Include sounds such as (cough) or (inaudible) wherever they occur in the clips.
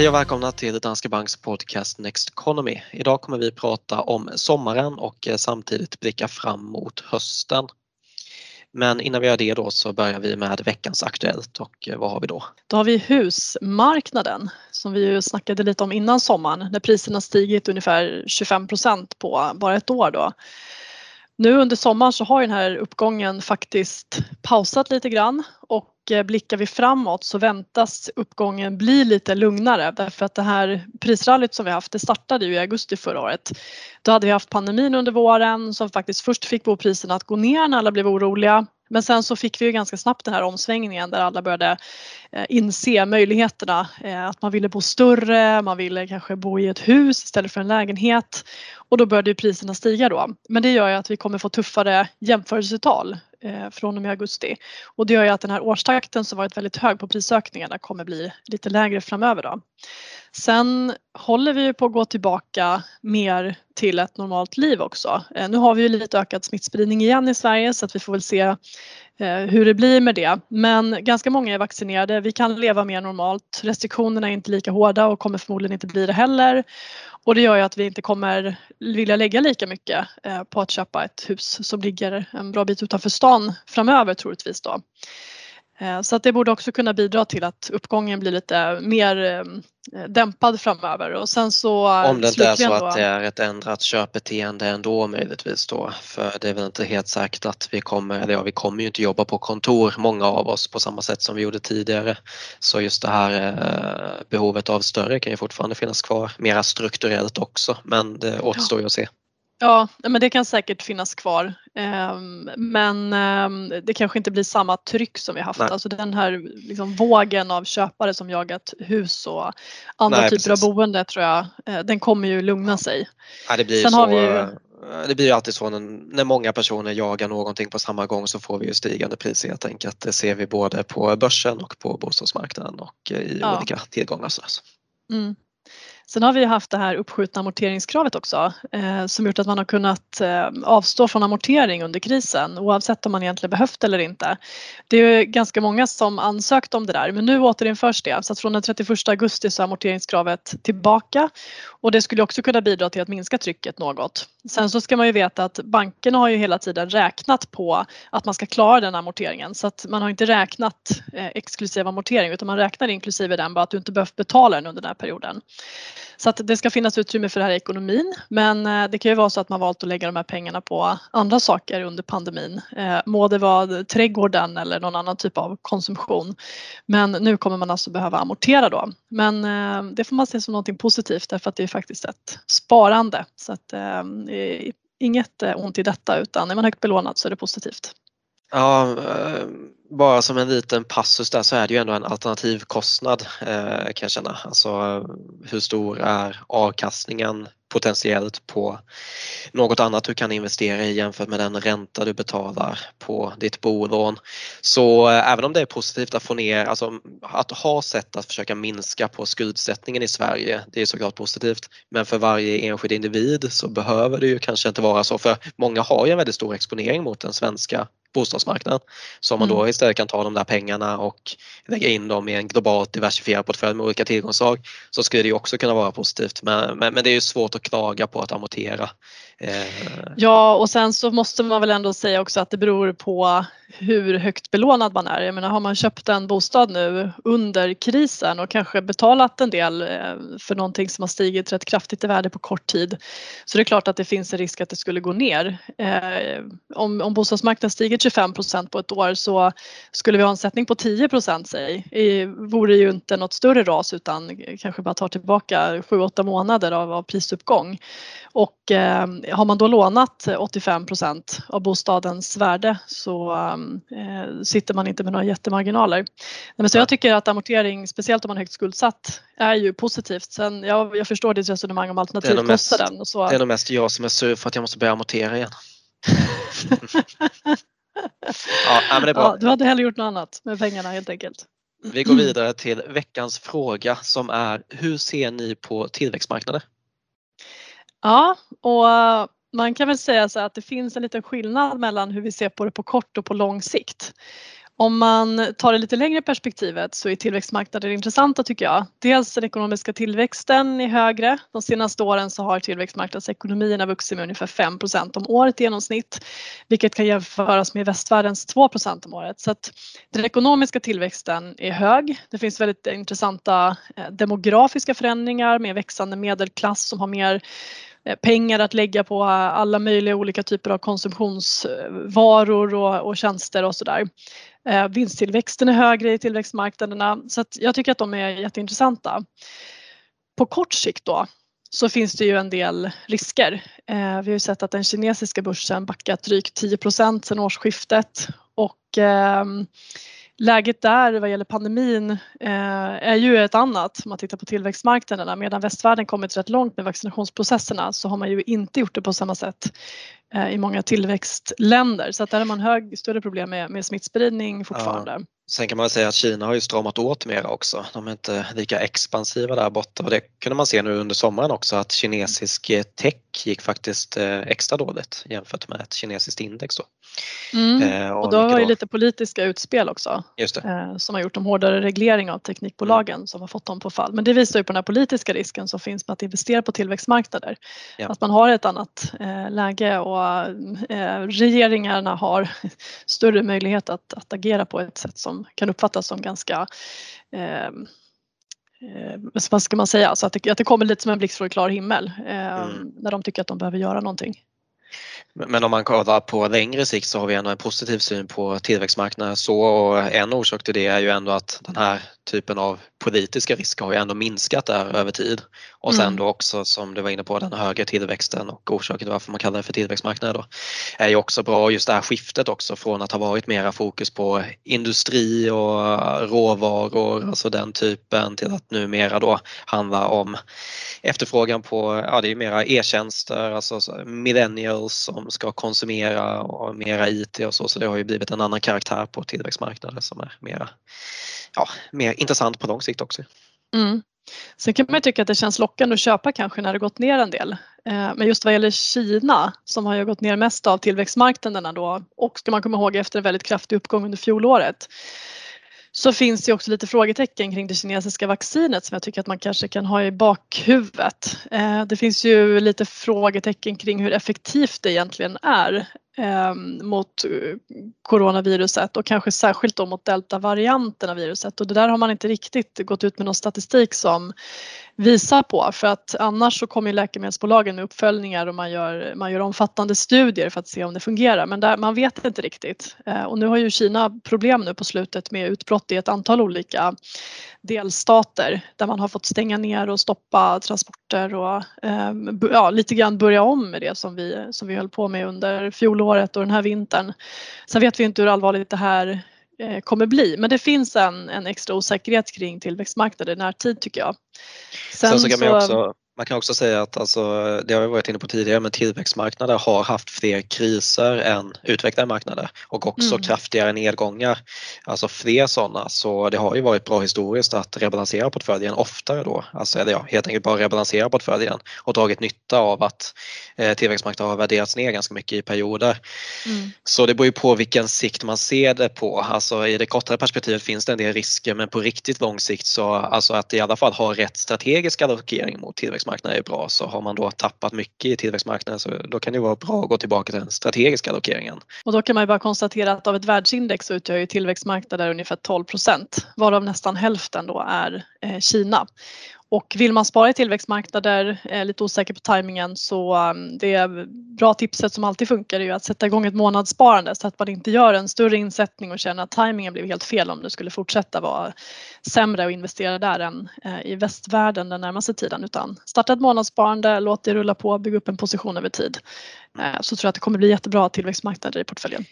Hej och välkomna till Danske Banks podcast Next Economy. Idag kommer vi prata om sommaren och eh, samtidigt blicka fram mot hösten. Men innan vi gör det då så börjar vi med veckans Aktuellt och eh, vad har vi då? Då har vi husmarknaden som vi ju snackade lite om innan sommaren när priserna stigit ungefär 25% på bara ett år då. Nu under sommaren så har den här uppgången faktiskt pausat lite grann och eh, blickar vi framåt så väntas uppgången bli lite lugnare därför att det här prisrallyt som vi haft det startade ju i augusti förra året. Då hade vi haft pandemin under våren som faktiskt först fick bopriserna att gå ner när alla blev oroliga men sen så fick vi ju ganska snabbt den här omsvängningen där alla började eh, inse möjligheterna. Eh, att man ville bo större, man ville kanske bo i ett hus istället för en lägenhet. Och då började ju priserna stiga då. Men det gör ju att vi kommer få tuffare jämförelsetal eh, från och med augusti. Och det gör ju att den här årstakten som varit väldigt hög på prisökningarna kommer bli lite lägre framöver då. Sen håller vi på att gå tillbaka mer till ett normalt liv också. Eh, nu har vi ju lite ökad smittspridning igen i Sverige så att vi får väl se Eh, hur det blir med det. Men ganska många är vaccinerade. Vi kan leva mer normalt. Restriktionerna är inte lika hårda och kommer förmodligen inte bli det heller. Och det gör ju att vi inte kommer vilja lägga lika mycket eh, på att köpa ett hus som ligger en bra bit utanför stan framöver troligtvis då. Eh, så att det borde också kunna bidra till att uppgången blir lite mer eh, dämpad framöver. Och sen så Om det inte är så att det är ett ändrat köpbeteende ändå möjligtvis då. För det är väl inte helt säkert att vi kommer, eller ja vi kommer ju inte jobba på kontor många av oss på samma sätt som vi gjorde tidigare. Så just det här eh, behovet av större kan ju fortfarande finnas kvar mera strukturellt också. Men det återstår ju att se. Ja, men det kan säkert finnas kvar. Ehm, men ehm, det kanske inte blir samma tryck som vi haft. Nej. Alltså den här liksom vågen av köpare som jagat hus och andra Nej, typer precis. av boende tror jag, eh, den kommer ju lugna sig. Ja, det blir Sen så, ju... Eh, det blir ju alltid så när, när många personer jagar någonting på samma gång så får vi ju stigande priser helt enkelt. Det ser vi både på börsen och på bostadsmarknaden och i ja. olika tillgångar. Så. Mm. Sen har vi haft det här uppskjutna amorteringskravet också eh, som gjort att man har kunnat eh, avstå från amortering under krisen oavsett om man egentligen behövt eller inte. Det är ganska många som ansökt om det där men nu återinförs det så att från den 31 augusti så är amorteringskravet tillbaka och det skulle också kunna bidra till att minska trycket något. Sen så ska man ju veta att bankerna har ju hela tiden räknat på att man ska klara den amorteringen så att man har inte räknat eh, exklusiv amortering utan man räknar inklusive den bara att du inte behövt betala den under den här perioden. Så att det ska finnas utrymme för det här i ekonomin men eh, det kan ju vara så att man valt att lägga de här pengarna på andra saker under pandemin. Eh, må det vara trädgården eller någon annan typ av konsumtion. Men nu kommer man alltså behöva amortera då. Men eh, det får man se som någonting positivt därför att det är faktiskt ett sparande. Så att inget ont i detta utan är man högt belånad så är det positivt. Ja, eh, bara som en liten passus där så är det ju ändå en alternativkostnad eh, kan jag känna. Alltså eh, hur stor är avkastningen potentiellt på något annat du kan investera i jämfört med den ränta du betalar på ditt bolån. Så även om det är positivt att få ner, alltså att ha sätt att försöka minska på skuldsättningen i Sverige, det är såklart positivt. Men för varje enskild individ så behöver det ju kanske inte vara så för många har ju en väldigt stor exponering mot den svenska bostadsmarknaden. Så om man då mm. istället kan ta de där pengarna och lägga in dem i en globalt diversifierad portfölj med olika tillgångsslag så skulle det också kunna vara positivt. Men, men, men det är ju svårt att klaga på att amortera. Eh, ja och sen så måste man väl ändå säga också att det beror på hur högt belånad man är. Jag menar har man köpt en bostad nu under krisen och kanske betalat en del eh, för någonting som har stigit rätt kraftigt i värde på kort tid så det är klart att det finns en risk att det skulle gå ner. Eh, om, om bostadsmarknaden stiger 25% på ett år så skulle vi ha en sättning på 10% säg, det vore ju inte något större ras utan kanske bara tar tillbaka 7-8 månader av, av prisuppgång. Och eh, har man då lånat 85% av bostadens värde så eh, sitter man inte med några jättemarginaler. Men så jag tycker att amortering, speciellt om man är högt skuldsatt, är ju positivt. Sen, jag, jag förstår ditt resonemang om alternativkostnaden. Det är nog mest jag som är sur för att jag måste börja amortera igen. (laughs) ja, men det är bra. Ja, du hade hellre gjort något annat med pengarna helt enkelt. Vi går vidare till veckans fråga som är hur ser ni på tillväxtmarknader? Ja, och man kan väl säga så att det finns en liten skillnad mellan hur vi ser på det på kort och på lång sikt. Om man tar det lite längre perspektivet så är tillväxtmarknader intressanta tycker jag. Dels den ekonomiska tillväxten är högre. De senaste åren så har tillväxtmarknadsekonomierna vuxit med ungefär 5% om året i genomsnitt, vilket kan jämföras med västvärldens 2% om året. Så att den ekonomiska tillväxten är hög. Det finns väldigt intressanta eh, demografiska förändringar med växande medelklass som har mer Eh, pengar att lägga på eh, alla möjliga olika typer av konsumtionsvaror och, och tjänster och sådär. Eh, vinsttillväxten är högre i tillväxtmarknaderna så att jag tycker att de är jätteintressanta. På kort sikt då så finns det ju en del risker. Eh, vi har ju sett att den kinesiska börsen backat drygt 10% sedan årsskiftet och eh, Läget där vad gäller pandemin eh, är ju ett annat om man tittar på tillväxtmarknaderna. Medan västvärlden kommit rätt långt med vaccinationsprocesserna så har man ju inte gjort det på samma sätt eh, i många tillväxtländer. Så att där har man hög, större problem med, med smittspridning fortfarande. Ja. Sen kan man säga att Kina har ju stramat åt mer också. De är inte lika expansiva där borta och det kunde man se nu under sommaren också att kinesisk tech gick faktiskt eh, extra dåligt jämfört med ett kinesiskt index. Då. Mm. Eh, och, och då har ju lite politiska utspel också eh, som har gjort en hårdare reglering av teknikbolagen mm. som har fått dem på fall. Men det visar ju på den här politiska risken som finns med att investera på tillväxtmarknader. Ja. Att man har ett annat läge och regeringarna har (laughs) större möjlighet att, att agera på ett sätt som kan uppfattas som ganska vad ska man säga, alltså att det, att det kommer lite som en blixt från klar himmel eh, mm. när de tycker att de behöver göra någonting. Men om man kollar på längre sikt så har vi ändå en positiv syn på tillväxtmarknaden så och en orsak till det är ju ändå att den här typen av politiska risker har ju ändå minskat där över tid. Och sen mm. då också som du var inne på den högre tillväxten och orsaken till varför man kallar det för tillväxtmarknader då är ju också bra just det här skiftet också från att ha varit mera fokus på industri och råvaror, alltså den typen till att numera då handla om efterfrågan på, ja det är mera e-tjänster, alltså millennials som ska konsumera och mera IT och så, så det har ju blivit en annan karaktär på tillväxtmarknader som är mera, ja, mer intressant på lång sikt också. Mm. Sen kan man ju tycka att det känns lockande att köpa kanske när det gått ner en del. Eh, men just vad gäller Kina som har ju gått ner mest av tillväxtmarknaderna då och ska man komma ihåg efter en väldigt kraftig uppgång under fjolåret så finns det också lite frågetecken kring det kinesiska vaccinet som jag tycker att man kanske kan ha i bakhuvudet. Eh, det finns ju lite frågetecken kring hur effektivt det egentligen är eh, mot eh, coronaviruset och kanske särskilt då mot deltavarianten av viruset. Och det där har man inte riktigt gått ut med någon statistik som visar på. För att annars så kommer läkemedelsbolagen med uppföljningar och man gör, man gör omfattande studier för att se om det fungerar. Men där, man vet inte riktigt. Eh, och nu har ju Kina problem nu på slutet med utbrott i ett antal olika delstater där man har fått stänga ner och stoppa transporter och eh, ja, lite grann börja om med det som vi, som vi höll på med under fjolåret och den här vintern. Sen vet vi inte hur allvarligt det här eh, kommer bli men det finns en, en extra osäkerhet kring tillväxtmarknader i närtid tycker jag. Sen, Sen så kan man också man kan också säga att alltså, det har vi varit inne på tidigare men tillväxtmarknader har haft fler kriser än utvecklade marknader och också mm. kraftigare nedgångar. Alltså fler sådana så det har ju varit bra historiskt att rebalansera portföljen oftare då. Alltså eller ja, helt enkelt bara rebalansera portföljen och dragit nytta av att eh, tillväxtmarknader har värderats ner ganska mycket i perioder. Mm. Så det beror ju på vilken sikt man ser det på. Alltså i det kortare perspektivet finns det en del risker men på riktigt lång sikt så alltså att i alla fall ha rätt strategisk allokering mot tillväxtmarknader tillväxtmarknader är bra så har man då tappat mycket i tillväxtmarknaden så då kan det vara bra att gå tillbaka till den strategiska allokeringen. Och då kan man ju bara konstatera att av ett världsindex så utgör ju tillväxtmarknader ungefär 12 procent varav nästan hälften då är eh, Kina. Och vill man spara i tillväxtmarknader, är lite osäker på tajmingen, så um, det bra tipset som alltid funkar är ju att sätta igång ett månadssparande så att man inte gör en större insättning och känner att tajmingen blev helt fel om det skulle fortsätta vara sämre att investera där än eh, i västvärlden den närmaste tiden utan starta ett månadssparande, låt det rulla på, bygga upp en position över tid. Eh, så tror jag att det kommer bli jättebra tillväxtmarknader i portföljen.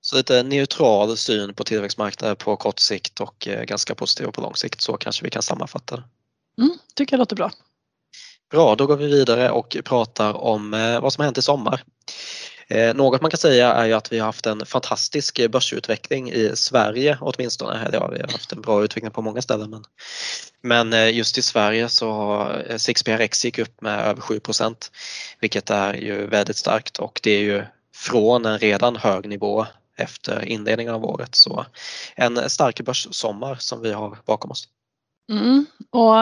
Så lite neutral syn på tillväxtmarknader på kort sikt och ganska positiv på lång sikt så kanske vi kan sammanfatta det. Mm, tycker jag låter bra. Bra, då går vi vidare och pratar om eh, vad som har hänt i sommar. Eh, något man kan säga är ju att vi har haft en fantastisk börsutveckling i Sverige åtminstone. Ja, vi har haft en bra utveckling på många ställen men, men eh, just i Sverige så har SixPRX gick upp med över 7% vilket är ju väldigt starkt och det är ju från en redan hög nivå efter inledningen av året. Så en stark börssommar som vi har bakom oss. Mm. Och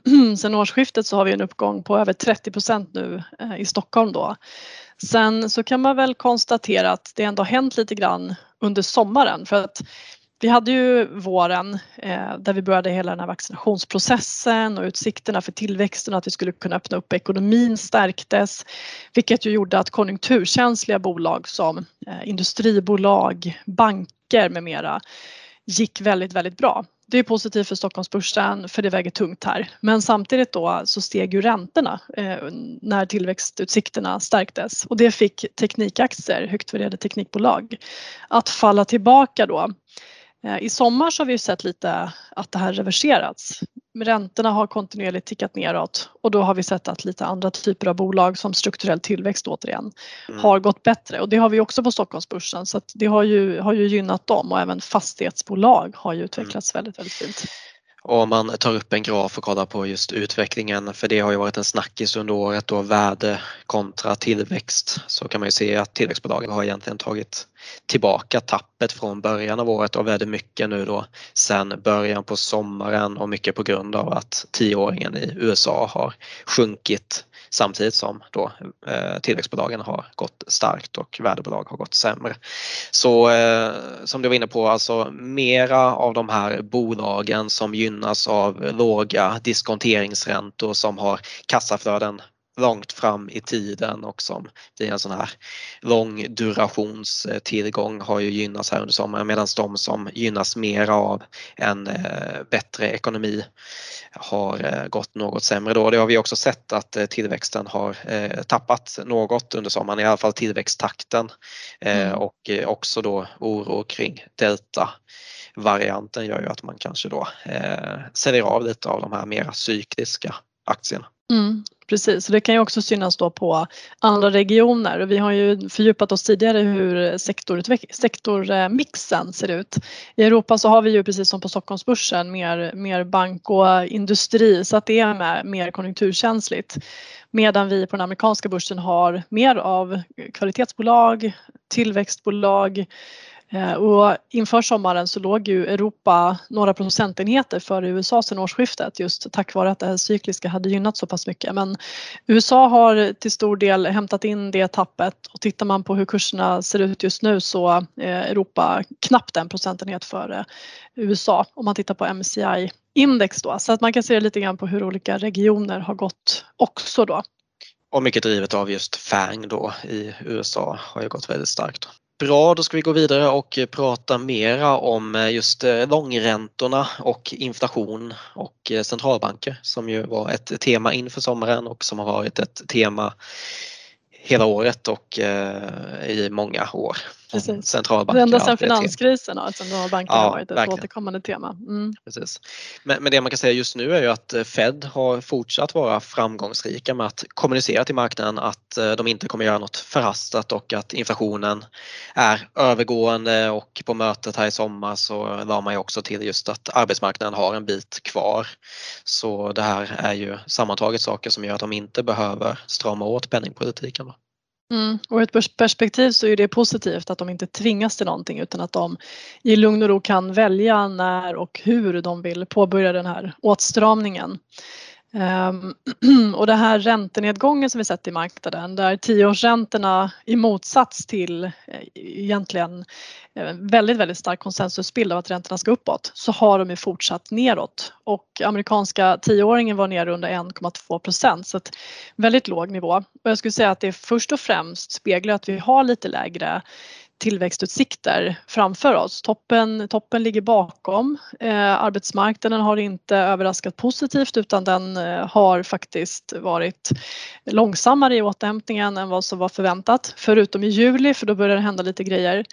(clears throat) sen årsskiftet så har vi en uppgång på över 30 procent nu eh, i Stockholm då. Sen så kan man väl konstatera att det ändå hänt lite grann under sommaren för att vi hade ju våren eh, där vi började hela den här vaccinationsprocessen och utsikterna för tillväxten och att vi skulle kunna öppna upp ekonomin stärktes. Vilket ju gjorde att konjunkturkänsliga bolag som eh, industribolag, banker med mera gick väldigt, väldigt bra. Det är positivt för Stockholmsbörsen för det väger tungt här. Men samtidigt då så steg ju räntorna eh, när tillväxtutsikterna stärktes och det fick teknikaktier, högt värderade teknikbolag, att falla tillbaka då Eh, I sommar så har vi sett lite att det här reverserats. Räntorna har kontinuerligt tickat neråt och då har vi sett att lite andra typer av bolag som strukturell tillväxt återigen mm. har gått bättre och det har vi också på Stockholmsbörsen så att det har ju, har ju gynnat dem och även fastighetsbolag har ju utvecklats mm. väldigt, väldigt fint. Och om man tar upp en graf och kollar på just utvecklingen, för det har ju varit en snackis under året då värde kontra tillväxt, så kan man ju se att tillväxtbolagen har egentligen tagit tillbaka tappet från början av året och väldigt mycket nu då sen början på sommaren och mycket på grund av att tioåringen i USA har sjunkit samtidigt som då eh, tillväxtbolagen har gått starkt och värdebolag har gått sämre. Så eh, som du var inne på, alltså mera av de här bolagen som gynnas av låga diskonteringsräntor som har kassaflöden långt fram i tiden och som blir en sån här lång durationstillgång har ju gynnats här under sommaren medan de som gynnas mer av en eh, bättre ekonomi har eh, gått något sämre då. Det har vi också sett att eh, tillväxten har tappat något under sommaren, i alla fall tillväxttakten mm. och också då oro kring delta varianten gör ju att man kanske då säljer av lite av de här mera cykliska aktierna. Mm, precis, det kan ju också synas då på andra regioner och vi har ju fördjupat oss tidigare hur sektormixen ser ut. I Europa så har vi ju precis som på Stockholmsbörsen mer, mer bank och industri så att det är mer konjunkturkänsligt. Medan vi på den amerikanska börsen har mer av kvalitetsbolag, tillväxtbolag, Eh, och inför sommaren så låg ju Europa några procentenheter före USA sedan årsskiftet just tack vare att det här cykliska hade gynnat så pass mycket. Men USA har till stor del hämtat in det tappet och tittar man på hur kurserna ser ut just nu så är Europa knappt en procentenhet före USA om man tittar på MCI index då. Så att man kan se lite grann på hur olika regioner har gått också då. Och mycket drivet av just FANG då i USA har ju gått väldigt starkt. Bra, då ska vi gå vidare och eh, prata mera om eh, just eh, långräntorna och inflation och centralbanker som ju var ett tema inför sommaren och som har varit ett tema hela året och i många år. Precis. Centralbanker. Ända sedan finanskrisen har centralbankerna ja, varit ett verkligen. återkommande tema. Mm. Precis. Men, men, det man kan säga just nu är ju att Fed har fortsatt vara framgångsrika med att kommunicera till marknaden att eh, de inte kommer göra något förhastat och att inflationen är övergående och på mötet här i sommar så la man ju också till just att arbetsmarknaden har en bit kvar. Så det här är ju sammantaget saker som gör att de inte behöver strama åt penningpolitiken. Mm. Och ur ett perspektiv så är det positivt att de inte tvingas till någonting utan att de i lugn och ro kan välja när och hur de vill påbörja den här åtstramningen. Ehm, (clears throat) och det här räntenedgången som vi sett i marknaden där tioårsräntorna i motsats till eh, egentligen eh, väldigt, väldigt stark konsensusbild av att räntorna ska uppåt så har de ju fortsatt neråt och amerikanska tioåringen var nere under 1,2 procent så att väldigt låg nivå. Och jag skulle säga att det först och främst speglar att vi har lite lägre tillväxtutsikter framför oss. Toppen, toppen ligger bakom. Eh, arbetsmarknaden har inte överraskat positivt utan den eh, har faktiskt varit långsammare i återhämtningen än vad som var förväntat. Förutom i juli för då började det hända lite grejer.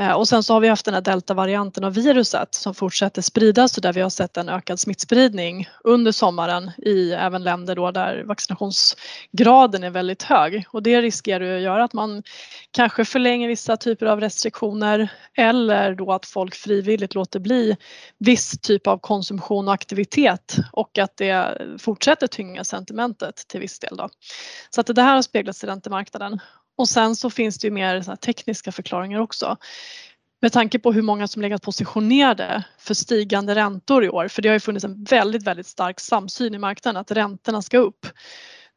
Eh, och sen så har vi haft den här deltavarianten av viruset som fortsätter spridas och där vi har sett en ökad smittspridning under sommaren i även länder då där vaccinationsgraden är väldigt hög och det riskerar ju att göra att man kanske förlänger vissa typer av restriktioner eller då att folk frivilligt låter bli viss typ av konsumtion och aktivitet och att det fortsätter tynga sentimentet till viss del då. Så att det här har speglats i räntemarknaden och sen så finns det ju mer tekniska förklaringar också. med tanke på hur många som legat positionerade för stigande räntor i år, för det har ju funnits en väldigt, väldigt stark samsyn i marknaden att räntorna ska upp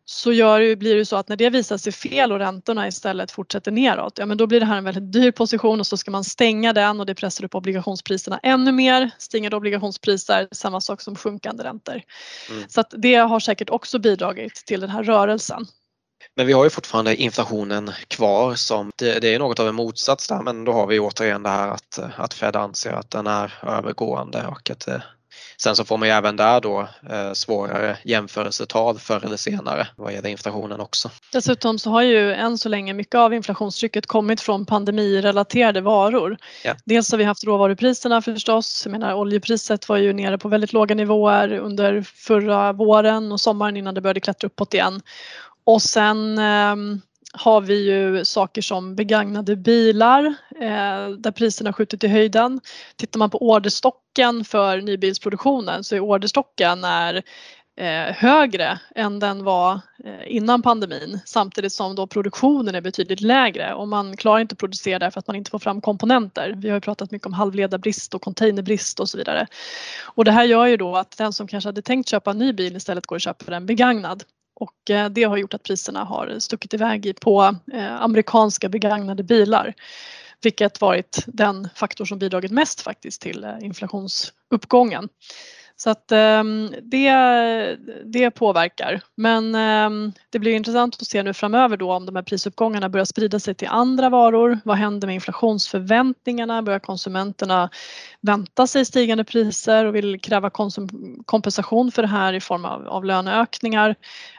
så gör, blir det så att när det visar sig fel och räntorna istället fortsätter neråt, ja men då blir det här en väldigt dyr position och så ska man stänga den och det pressar upp obligationspriserna ännu mer. Stigande obligationspriser, samma sak som sjunkande räntor. Mm. Så att det har säkert också bidragit till den här rörelsen. Men vi har ju fortfarande inflationen kvar som det, det, är något av en motsats där men då har vi återigen det här att, att Fed anser att den är övergående och att det Sen så får man ju även där då eh, svårare jämförelsetal förr eller senare vad gäller inflationen också. Dessutom så har ju än så länge mycket av inflationstrycket kommit från pandemirelaterade varor. Ja. Dels har vi haft råvarupriserna förstås. Jag menar oljepriset var ju nere på väldigt låga nivåer under förra våren och sommaren innan det började klättra uppåt igen. Och sen ehm, har vi ju saker som begagnade bilar eh, där priserna skjutit i höjden. Tittar man på orderstocken för nybilsproduktionen så är orderstocken är eh, högre än den var eh, innan pandemin samtidigt som då produktionen är betydligt lägre och man klarar inte att producera därför att man inte får fram komponenter. Vi har ju pratat mycket om halvledarbrist och containerbrist och så vidare. Och det här gör ju då att den som kanske hade tänkt köpa en ny bil istället går och köper en begagnad och eh, det har gjort att priserna har stuckit iväg på eh, amerikanska begagnade bilar. Vilket varit den faktor som bidragit mest faktiskt till eh, inflationsuppgången. Så att ehm, det, det påverkar. Men ehm, det blir intressant att se nu framöver då om de här prisuppgångarna börjar sprida sig till andra varor. Vad händer med inflationsförväntningarna? Börjar konsumenterna vänta sig stigande priser och vill kräva kompensation för det här i form av, av löneökningar?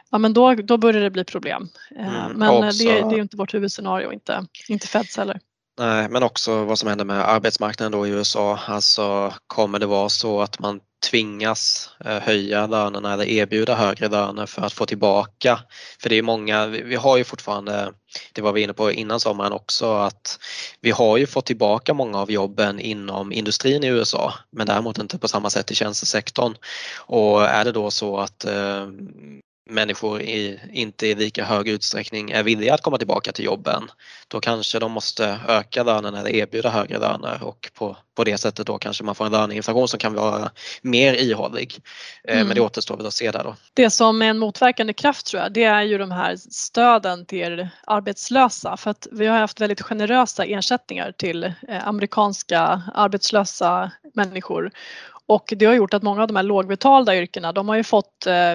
Ja men då, då börjar det bli problem. Eh, mm, men det, det, är ju inte vårt huvudscenario, inte, inte Feds heller. Nej, men också vad som händer med arbetsmarknaden då i USA. Alltså kommer det vara så att man tvingas eh, höja lönerna eller erbjuda högre löner för att få tillbaka. För det är många, vi har ju fortfarande, det var vi inne på innan sommaren också, att vi har ju fått tillbaka många av jobben inom industrin i USA men däremot inte på samma sätt i tjänstesektorn. Och är det då så att eh, människor i, inte i lika hög utsträckning är villiga att komma tillbaka till jobben, då kanske de måste öka lönen eller erbjuda högre löner och på, på det sättet då kanske man får en löneinflation som kan vara mer ihållig. Mm. Men det mm. återstår väl att se där då. Det som är en motverkande kraft tror jag, det är ju de här stöden till arbetslösa för att vi har haft väldigt generösa ersättningar till eh, amerikanska arbetslösa människor och det har gjort att många av de här lågbetalda yrkena de har ju fått eh,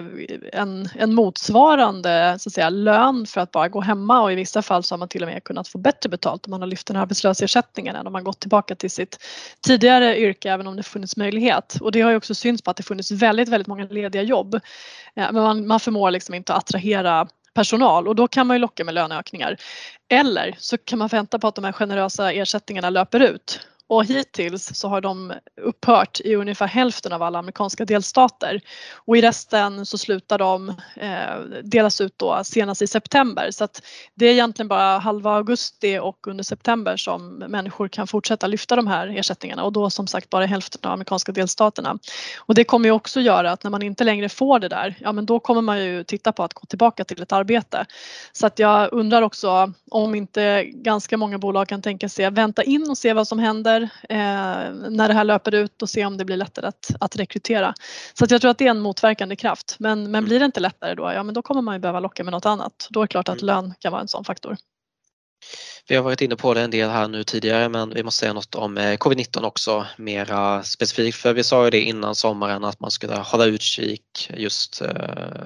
en, en motsvarande så att säga, lön för att bara gå hemma och i vissa fall så har man till och med kunnat få bättre betalt om man har lyft den här arbetslöshetsersättningen än om man gått tillbaka till sitt tidigare yrke även om det funnits möjlighet. Och det har ju också synts på att det funnits väldigt, väldigt många lediga jobb. Eh, men man, man förmår liksom inte att attrahera personal och då kan man ju locka med löneökningar. Eller så kan man vänta på att de här generösa ersättningarna löper ut och hittills så har de upphört i ungefär hälften av alla amerikanska delstater och i resten så slutar de eh, delas ut då senast i september så att det är egentligen bara halva augusti och under september som människor kan fortsätta lyfta de här ersättningarna och då som sagt bara hälften av amerikanska delstaterna. Och det kommer ju också göra att när man inte längre får det där, ja men då kommer man ju titta på att gå tillbaka till ett arbete. Så att jag undrar också om inte ganska många bolag kan tänka sig att vänta in och se vad som händer eh, när det här löper ut och se om det blir lättare att, att rekrytera. Så att jag tror att det är en motverkande kraft. Men, men mm. blir det inte lättare då, ja men då kommer man ju behöva locka med något annat. Då är det klart att mm. lön kan vara en sån faktor. Vi har varit inne på det en del här nu tidigare men vi måste säga något om eh, covid-19 också mera specifikt. För vi sa ju det innan sommaren att man skulle hålla utkik just eh,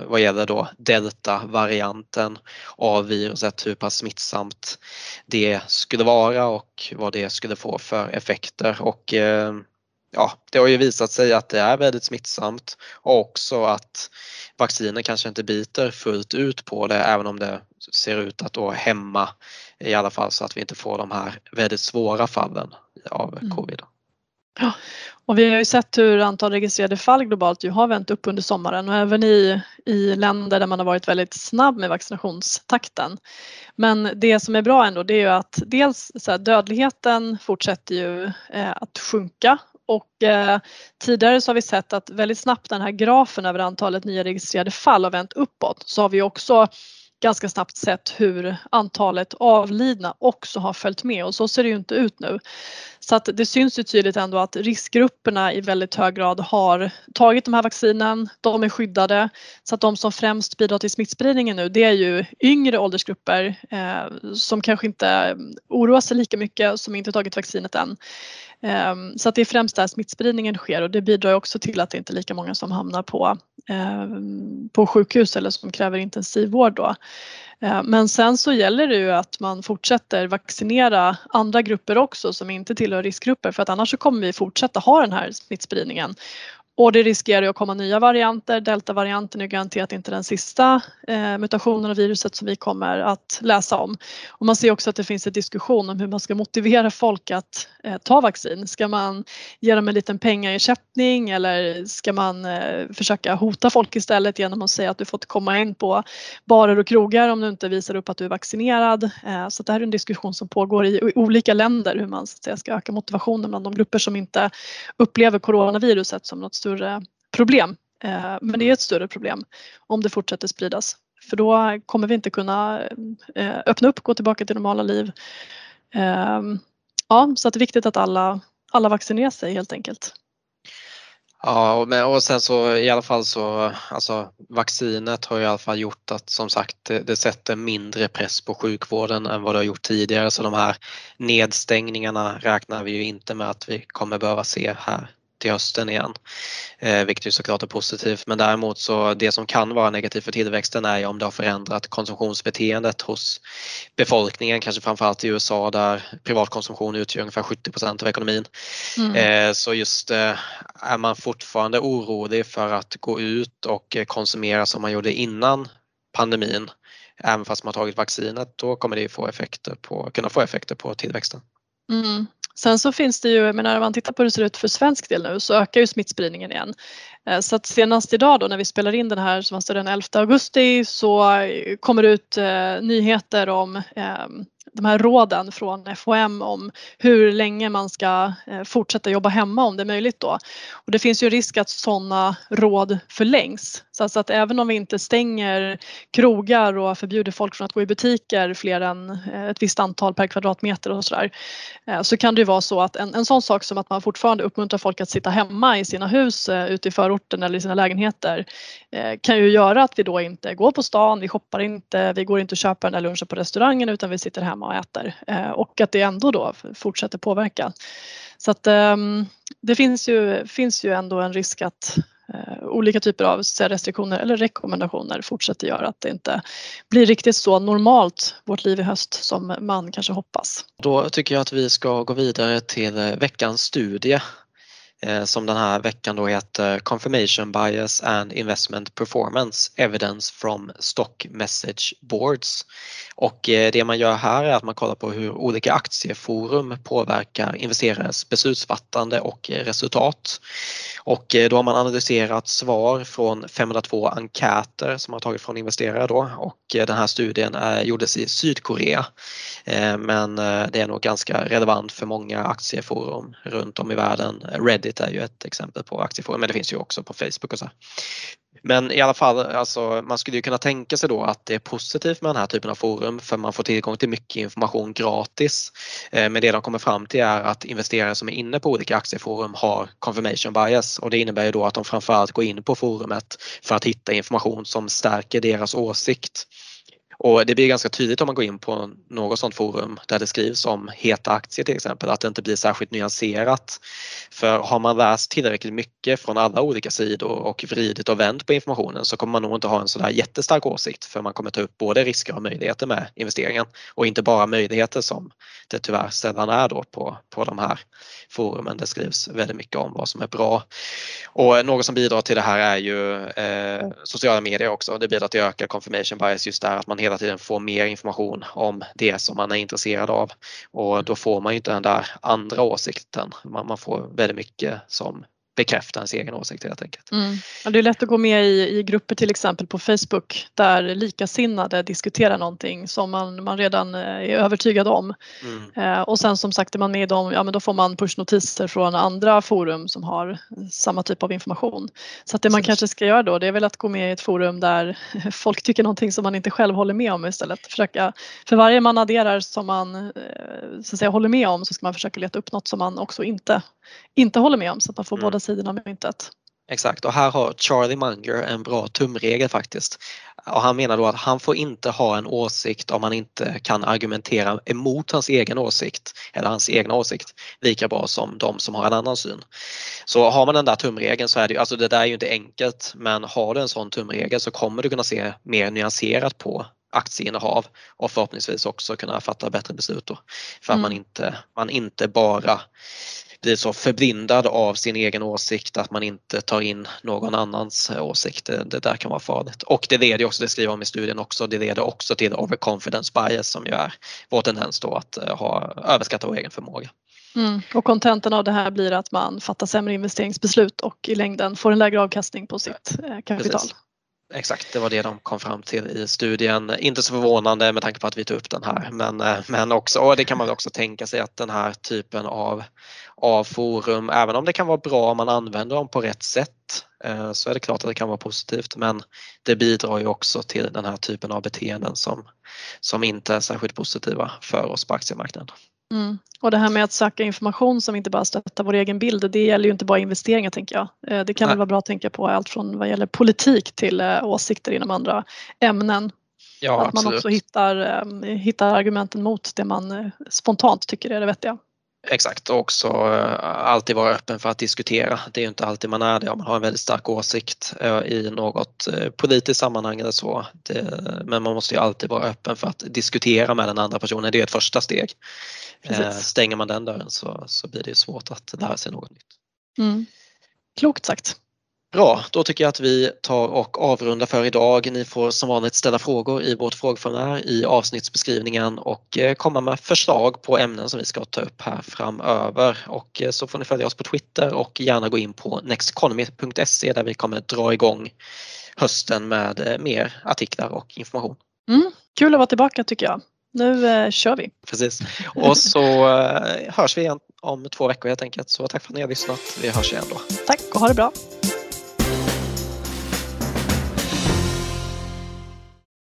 vad gäller då delta-varianten av viruset, hur pass smittsamt det skulle vara och vad det skulle få för effekter. Och eh, ja, det har ju visat sig att det är väldigt smittsamt och också att vacciner kanske inte biter fullt ut på det även om det ser ut att då hämma i alla fall så att vi inte får de här väldigt svåra fallen av mm. covid. Ja, och vi har ju sett hur antal registrerade fall globalt ju har vänt upp under sommaren och även i, i länder där man har varit väldigt snabb med vaccinationstakten. Men det som är bra ändå det är ju att dels så här, dödligheten fortsätter ju eh, att sjunka och eh, tidigare så har vi sett att väldigt snabbt den här grafen över antalet nya registrerade fall har vänt uppåt så har vi också ganska snabbt sett hur antalet avlidna också har följt med och så ser det ju inte ut nu. Så att det syns ju tydligt ändå att riskgrupperna i väldigt hög grad har tagit de här vaccinen, de är skyddade. Så att de som främst bidrar till smittspridningen nu det är ju yngre åldersgrupper eh, som kanske inte oroar sig lika mycket som inte tagit vaccinet än. Ehm, så att det är främst där smittspridningen sker och det bidrar också till att det inte är lika många som hamnar på, ehm, på sjukhus eller som kräver intensivvård då. Ehm, men sen så gäller det ju att man fortsätter vaccinera andra grupper också som inte tillhör riskgrupper för att annars så kommer vi fortsätta ha den här smittspridningen. Och det riskerar ju att komma nya varianter. Deltavarianten är garanterat inte den sista eh, mutationen av viruset som vi kommer att läsa om. Och man ser också att det finns en diskussion om hur man ska motivera folk att eh, ta vaccin. Ska man ge dem en liten pengaersättning eller ska man eh, försöka hota folk istället genom att säga att du får komma in på barer och krogar om du inte visar upp att du är vaccinerad. Eh, så det här är en diskussion som pågår i, i olika länder hur man så att säga, ska öka motivationen bland de grupper som inte upplever coronaviruset som något större problem. Eh, men det är ett större problem om det fortsätter spridas. För då kommer vi inte kunna eh, öppna upp, gå tillbaka till normala liv. Ehm, ja, så det är viktigt att alla, alla vaccinerar sig helt enkelt. Ja, och sen så i alla fall så, alltså vaccinet har i alla fall gjort att som sagt det, det, sätter mindre press på sjukvården än vad det har gjort tidigare så de här nedstängningarna räknar vi ju inte med att vi kommer behöva se här till hösten igen. Eh, vilket ju såklart är positivt men däremot så det som kan vara negativt för tillväxten är ju om det har förändrat konsumtionsbeteendet hos befolkningen, kanske framförallt i USA där privatkonsumtion utgör ungefär 70% av ekonomin. Mm. Eh, så just eh, är man fortfarande orolig för att gå ut och konsumera som man gjorde innan pandemin även fast man tagit vaccinet då kommer det få effekter på, kunna få effekter på tillväxten. Mm. Sen så finns det ju, jag menar, om man tittar på hur det ser ut för svensk del nu så ökar ju smittspridningen igen. Eh, så att senast idag då när vi spelar in den här som var den 11 augusti så eh, kommer det ut eh, nyheter om eh, de här råden från FHM om hur länge man ska eh, fortsätta jobba hemma om det är möjligt då. Och det finns ju risk att sådana råd förlängs. Så alltså att även om vi inte stänger krogar och förbjuder folk från att gå i butiker fler än eh, ett visst antal per kvadratmeter och sådär eh, så kan det ju vara så att en, en sån sak som att man fortfarande uppmuntrar folk att sitta hemma i sina hus eh, ute i förorten eller i sina lägenheter kan ju göra att vi då inte går på stan, vi shoppar inte, vi går inte och köper den där lunchen på restaurangen utan vi sitter hemma och äter och att det ändå då fortsätter påverka. Så att ehm, det finns ju, finns ju ändå en risk att Eh, olika typer av restriktioner eller rekommendationer fortsätter göra att det inte blir riktigt så normalt vårt liv i höst som man kanske hoppas. Då tycker jag att vi ska gå vidare till eh, veckans studie Eh, som den här veckan då heter Confirmation Bias and Investment Performance Evidence from Stock Message Boards. Och eh, det man gör här är att man kollar på hur olika aktieforum påverkar investerares beslutsfattande och resultat. Och eh, då har man analyserat svar från 502 enkäter som man tagit från investerare då och den här studien gjordes i Sydkorea. Men det är nog ganska relevant för många aktieforum runt om i världen. Reddit Reddit är ju ett exempel på aktieforum men det finns ju också på Facebook och så. Men i alla fall, alltså, man skulle ju kunna tänka sig då att det är positivt med den här typen av forum för man får tillgång till mycket information gratis. Eh, men det de kommer fram till är att investerare som är inne på olika aktieforum har confirmation bias och det innebär ju då att de framförallt går in på forumet för att hitta information som stärker deras åsikt. Och det blir ganska tydligt om man går in på något sånt forum där det skrivs om heta aktier till exempel, att det inte blir särskilt nyanserat. För har man läst tillräckligt mycket från alla olika sidor och vridit och vänt på informationen så kommer man nog inte ha en sådär jättestark åsikt för man kommer ta upp både risker och möjligheter med investeringen och inte bara möjligheter som det tyvärr sällan är då på, på de här forumen. Det skrivs väldigt mycket om vad som är bra. Och något som bidrar till det här är ju eh, sociala medier också. Det bidrar till ökad confirmation bias just där att man hela tiden får mer information om det som man är intresserad av och då får man ju inte den där andra åsikten. Man, man får väldigt mycket som bekräfta ens egen åsikt helt enkelt. Mm. Ja, det är lätt att gå med i, i grupper till exempel på Facebook där likasinnade diskuterar någonting som man, man redan är övertygad om. Mm. Eh, och sen som sagt är man med i dem, ja men då får man pushnotiser från andra forum som har samma typ av information. Så att det man Precis. kanske ska göra då det är väl att gå med i ett forum där (laughs) folk tycker någonting som man inte själv håller med om istället. Försöka, för varje man adderar som man eh, så att säga, håller med om så ska man försöka leta upp något som man också inte, inte håller med om så att man får mm. båda sidorna av myntet. Exakt och här har Charlie Munger en bra tumregel faktiskt. Och han menar då att han får inte ha en åsikt om man inte kan argumentera emot hans egen åsikt eller hans egna åsikt lika bra som de som har en annan syn. Så har man den där tumregeln så är det ju, alltså det där är ju inte enkelt men har du en sån tumregel så kommer du kunna se mer nyanserat på aktieinnehav och förhoppningsvis också kunna fatta bättre beslut då. För att mm. man, inte, man inte bara blir så förblindad av sin egen åsikt att man inte tar in någon annans åsikt. Det, där kan vara farligt. Och det leder också, det skriver om i studien också, det leder också till overconfidence bias som ju är vår tendens då att eh, ha, överskatta vår egen förmåga. Mm. Och kontenten av det här blir att man fattar sämre investeringsbeslut och i längden får en lägre avkastning på sitt eh, kapital. Precis. Exakt, det var det de kom fram till i studien. Inte så förvånande med tanke på att vi tog upp den här men, eh, men också, och det kan man också tänka sig att den här typen av, av forum, även om det kan vara bra om man använder dem på rätt sätt eh, så är det klart att det kan vara positivt men det bidrar ju också till den här typen av beteenden som, som inte är särskilt positiva för oss på aktiemarknaden. Mm. Och det här med att söka information som inte bara stöttar vår egen bild, det gäller ju inte bara investeringar tänker jag. Eh, det kan väl vara bra att tänka på allt från vad gäller politik till eh, åsikter inom andra ämnen. Ja, att absolut. man också hittar, eh, hittar argumenten mot det man spontant tycker är det vettiga. Exakt och också alltid vara öppen för att diskutera. Det är ju inte alltid man är det om man har en väldigt stark åsikt i något politiskt sammanhang eller så. Det, men man måste ju alltid vara öppen för att diskutera med den andra personen. Det är ett första steg. Precis. Stänger man den dörren så, så blir det svårt att lära sig något nytt. Mm. Klokt sagt. Bra, då tycker jag att vi tar och avrundar för idag. Ni får som vanligt ställa frågor i vårt frågeformulär i avsnittsbeskrivningen och eh, komma med förslag på ämnen som vi ska ta upp här framöver. Och eh, så får ni följa oss på Twitter och gärna gå in på nexteconomy.se där vi kommer dra igång hösten med eh, mer artiklar och information. Mm, kul att vara tillbaka tycker jag. Nu eh, kör vi! Precis. Och så eh, hörs vi igen om två veckor helt enkelt. Så tack för att ni har lyssnat. Vi hörs igen då. Tack och ha det bra!